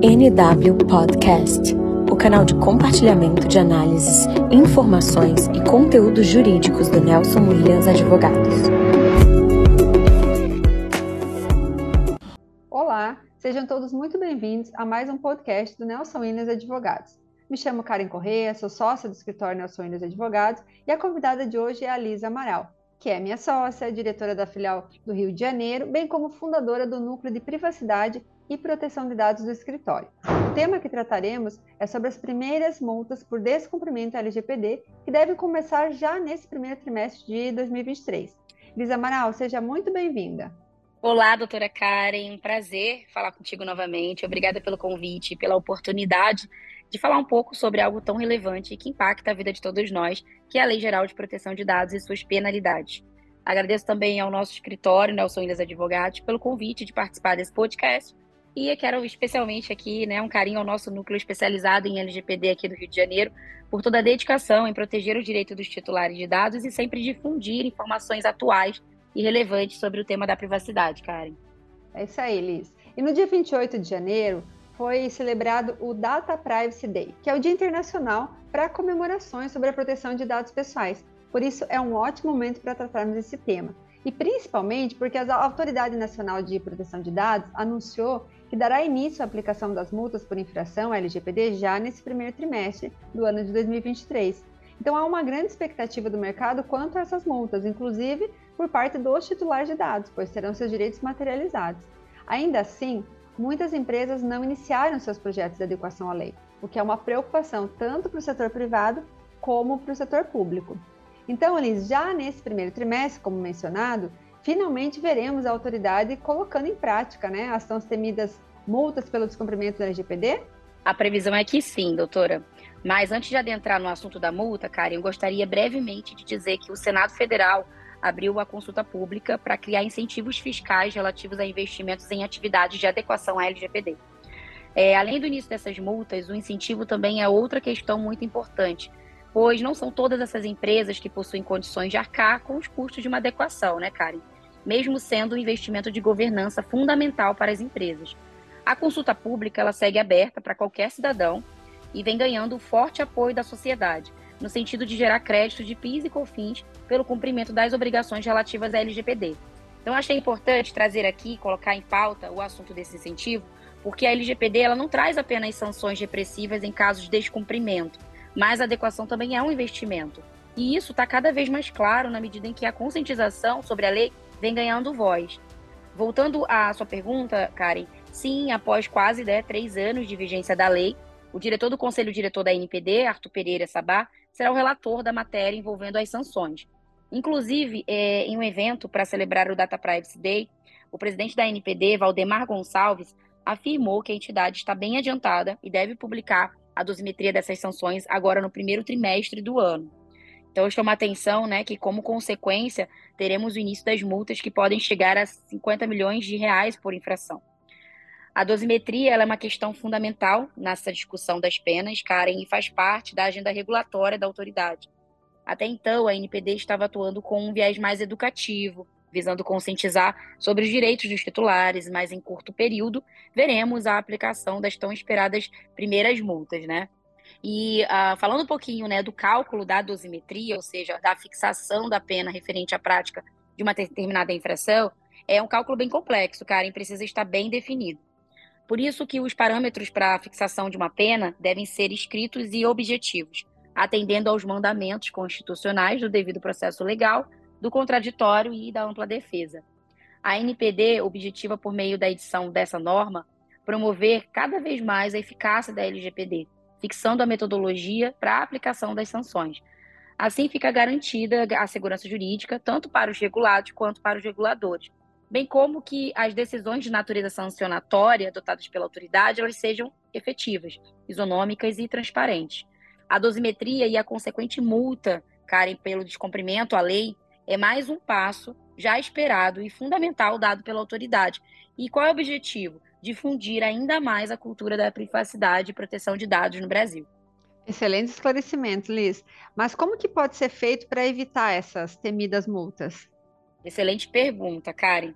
NW Podcast, o canal de compartilhamento de análises, informações e conteúdos jurídicos do Nelson Williams Advogados. Olá, sejam todos muito bem-vindos a mais um podcast do Nelson Williams Advogados. Me chamo Karen Correia, sou sócia do escritório Nelson Williams Advogados e a convidada de hoje é a Lisa Amaral, que é minha sócia, diretora da filial do Rio de Janeiro, bem como fundadora do Núcleo de Privacidade e proteção de dados do escritório. O tema que trataremos é sobre as primeiras multas por descumprimento LGPD, que devem começar já nesse primeiro trimestre de 2023. Lisa Amaral, seja muito bem-vinda. Olá, doutora Karen, um prazer falar contigo novamente. Obrigada pelo convite e pela oportunidade de falar um pouco sobre algo tão relevante que impacta a vida de todos nós, que é a Lei Geral de Proteção de Dados e suas penalidades. Agradeço também ao nosso escritório, Nelson Ilhas Advogados, pelo convite de participar desse podcast e quero especialmente aqui, né, um carinho ao nosso núcleo especializado em LGPD aqui do Rio de Janeiro, por toda a dedicação em proteger o direito dos titulares de dados e sempre difundir informações atuais e relevantes sobre o tema da privacidade, Karen. É isso aí, Liz. E no dia 28 de janeiro foi celebrado o Data Privacy Day, que é o Dia Internacional para comemorações sobre a proteção de dados pessoais. Por isso, é um ótimo momento para tratarmos desse tema. E principalmente porque a Autoridade Nacional de Proteção de Dados anunciou que dará início à aplicação das multas por infração LGPD já nesse primeiro trimestre do ano de 2023. Então há uma grande expectativa do mercado quanto a essas multas, inclusive por parte dos titulares de dados, pois terão seus direitos materializados. Ainda assim, muitas empresas não iniciaram seus projetos de adequação à lei, o que é uma preocupação tanto para o setor privado como para o setor público. Então, Liz, já nesse primeiro trimestre, como mencionado, finalmente veremos a autoridade colocando em prática né, as tão temidas multas pelo descumprimento da LGPD? A previsão é que sim, doutora. Mas antes de adentrar no assunto da multa, Karen, gostaria brevemente de dizer que o Senado Federal abriu a consulta pública para criar incentivos fiscais relativos a investimentos em atividades de adequação à LGPD. É, além do início dessas multas, o incentivo também é outra questão muito importante, pois não são todas essas empresas que possuem condições de arcar com os custos de uma adequação, né, Karen? Mesmo sendo um investimento de governança fundamental para as empresas. A consulta pública ela segue aberta para qualquer cidadão e vem ganhando forte apoio da sociedade, no sentido de gerar créditos de PIS e COFINS pelo cumprimento das obrigações relativas à LGPD. Então, achei importante trazer aqui, colocar em pauta o assunto desse incentivo, porque a LGPD ela não traz apenas sanções repressivas em casos de descumprimento, mas a adequação também é um investimento. E isso está cada vez mais claro na medida em que a conscientização sobre a lei vem ganhando voz. Voltando à sua pergunta, Karen, sim, após quase né, três anos de vigência da lei, o diretor do Conselho Diretor da NPD, Arthur Pereira Sabá, será o relator da matéria envolvendo as sanções. Inclusive, é, em um evento para celebrar o Data Privacy Day, o presidente da NPD, Valdemar Gonçalves, afirmou que a entidade está bem adiantada e deve publicar a dosimetria dessas sanções agora no primeiro trimestre do ano. Então, chama atenção né, que, como consequência, teremos o início das multas que podem chegar a 50 milhões de reais por infração. A dosimetria é uma questão fundamental nessa discussão das penas, Karen, e faz parte da agenda regulatória da autoridade. Até então, a NPD estava atuando com um viés mais educativo, visando conscientizar sobre os direitos dos titulares, mas em curto período veremos a aplicação das tão esperadas primeiras multas, né? E uh, falando um pouquinho né, do cálculo da dosimetria, ou seja, da fixação da pena referente à prática de uma determinada infração, é um cálculo bem complexo, Karen, precisa estar bem definido. Por isso que os parâmetros para a fixação de uma pena devem ser escritos e objetivos, atendendo aos mandamentos constitucionais do devido processo legal, do contraditório e da ampla defesa. A NPD objetiva, por meio da edição dessa norma, promover cada vez mais a eficácia da LGPD, fixando a metodologia para a aplicação das sanções. Assim fica garantida a segurança jurídica, tanto para os regulados quanto para os reguladores, bem como que as decisões de natureza sancionatória adotadas pela autoridade elas sejam efetivas, isonômicas e transparentes. A dosimetria e a consequente multa, Karen, pelo descumprimento à lei, é mais um passo já esperado e fundamental dado pela autoridade. E qual é o objetivo? Difundir ainda mais a cultura da privacidade e proteção de dados no Brasil. Excelente esclarecimento, Liz. Mas como que pode ser feito para evitar essas temidas multas? Excelente pergunta, Karen.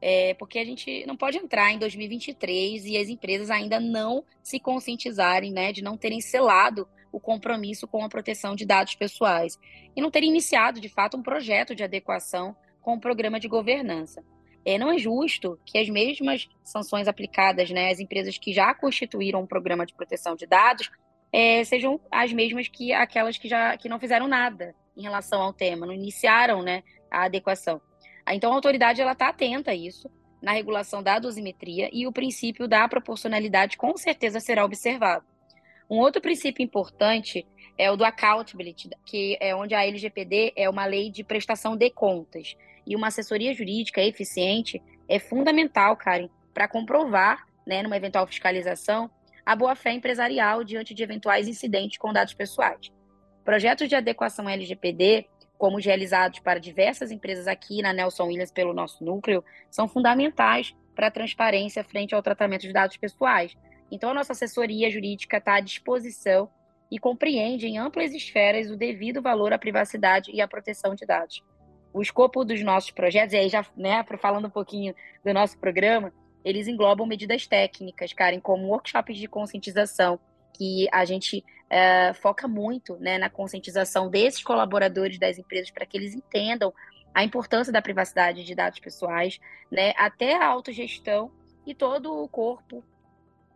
é, porque a gente não pode entrar em 2023 e as empresas ainda não se conscientizarem, né, de não terem selado o compromisso com a proteção de dados pessoais e não terem iniciado, de fato, um projeto de adequação com o programa de governança. É, não é justo que as mesmas sanções aplicadas né, às empresas que já constituíram um programa de proteção de dados é, sejam as mesmas que aquelas que já que não fizeram nada em relação ao tema, não iniciaram né, a adequação. Então, a autoridade está atenta a isso na regulação da dosimetria e o princípio da proporcionalidade com certeza será observado. Um outro princípio importante é o do accountability, que é onde a LGPD é uma lei de prestação de contas. E uma assessoria jurídica eficiente é fundamental, Karen, para comprovar, né, numa eventual fiscalização, a boa-fé empresarial diante de eventuais incidentes com dados pessoais. Projetos de adequação LGPD, como os realizados para diversas empresas aqui na Nelson Williams pelo nosso núcleo, são fundamentais para a transparência frente ao tratamento de dados pessoais. Então, a nossa assessoria jurídica está à disposição e compreende em amplas esferas o devido valor à privacidade e à proteção de dados. O escopo dos nossos projetos, e aí já né, falando um pouquinho do nosso programa, eles englobam medidas técnicas, Karen, como workshops de conscientização, que a gente é, foca muito né, na conscientização desses colaboradores das empresas para que eles entendam a importância da privacidade de dados pessoais, né, até a autogestão e todo o corpo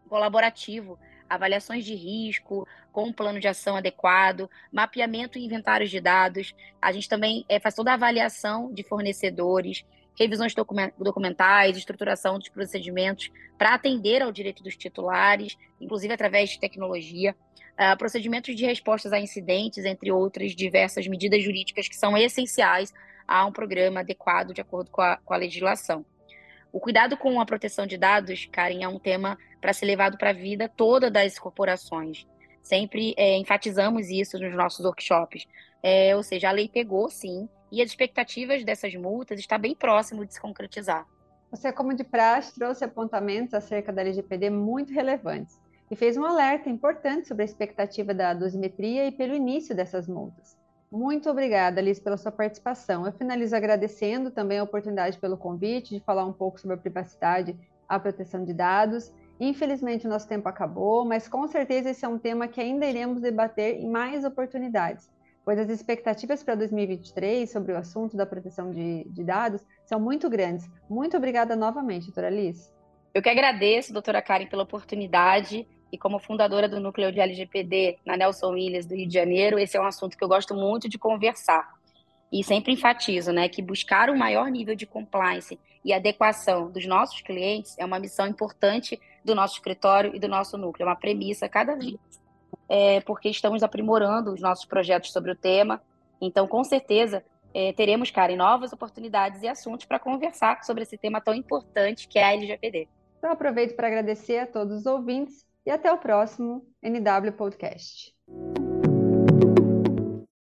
colaborativo, avaliações de risco, com um plano de ação adequado, mapeamento e inventários de dados. A gente também é, faz toda a avaliação de fornecedores, revisões documentais, estruturação dos procedimentos para atender ao direito dos titulares, inclusive através de tecnologia, uh, procedimentos de respostas a incidentes, entre outras diversas medidas jurídicas que são essenciais a um programa adequado de acordo com a, com a legislação. O cuidado com a proteção de dados, Karen, é um tema para ser levado para a vida toda das corporações. Sempre é, enfatizamos isso nos nossos workshops. É, ou seja, a lei pegou, sim, e as expectativas dessas multas está bem próximo de se concretizar. Você, como de praxe, trouxe apontamentos acerca da LGPD muito relevantes e fez um alerta importante sobre a expectativa da dosimetria e pelo início dessas multas. Muito obrigada, Liz, pela sua participação. Eu finalizo agradecendo também a oportunidade pelo convite de falar um pouco sobre a privacidade, a proteção de dados. Infelizmente, o nosso tempo acabou, mas com certeza esse é um tema que ainda iremos debater em mais oportunidades pois as expectativas para 2023 sobre o assunto da proteção de, de, dados são muito grandes. Muito obrigada novamente, doutora Liz. Eu que agradeço, doutora Karen, pela oportunidade e como fundadora do núcleo de LGPD na Nelson Williams do Rio de Janeiro, esse é um assunto que eu gosto muito de conversar. E sempre enfatizo né, que buscar um maior nível de compliance e adequação dos nossos clientes é uma missão importante do nosso escritório e do nosso núcleo, é uma premissa cada vez é, porque estamos aprimorando os nossos projetos sobre o tema. Então, com certeza, é, teremos, Karen, novas oportunidades e assuntos para conversar sobre esse tema tão importante que é a LGPD. Então, aproveito para agradecer a todos os ouvintes e até o próximo NW Podcast.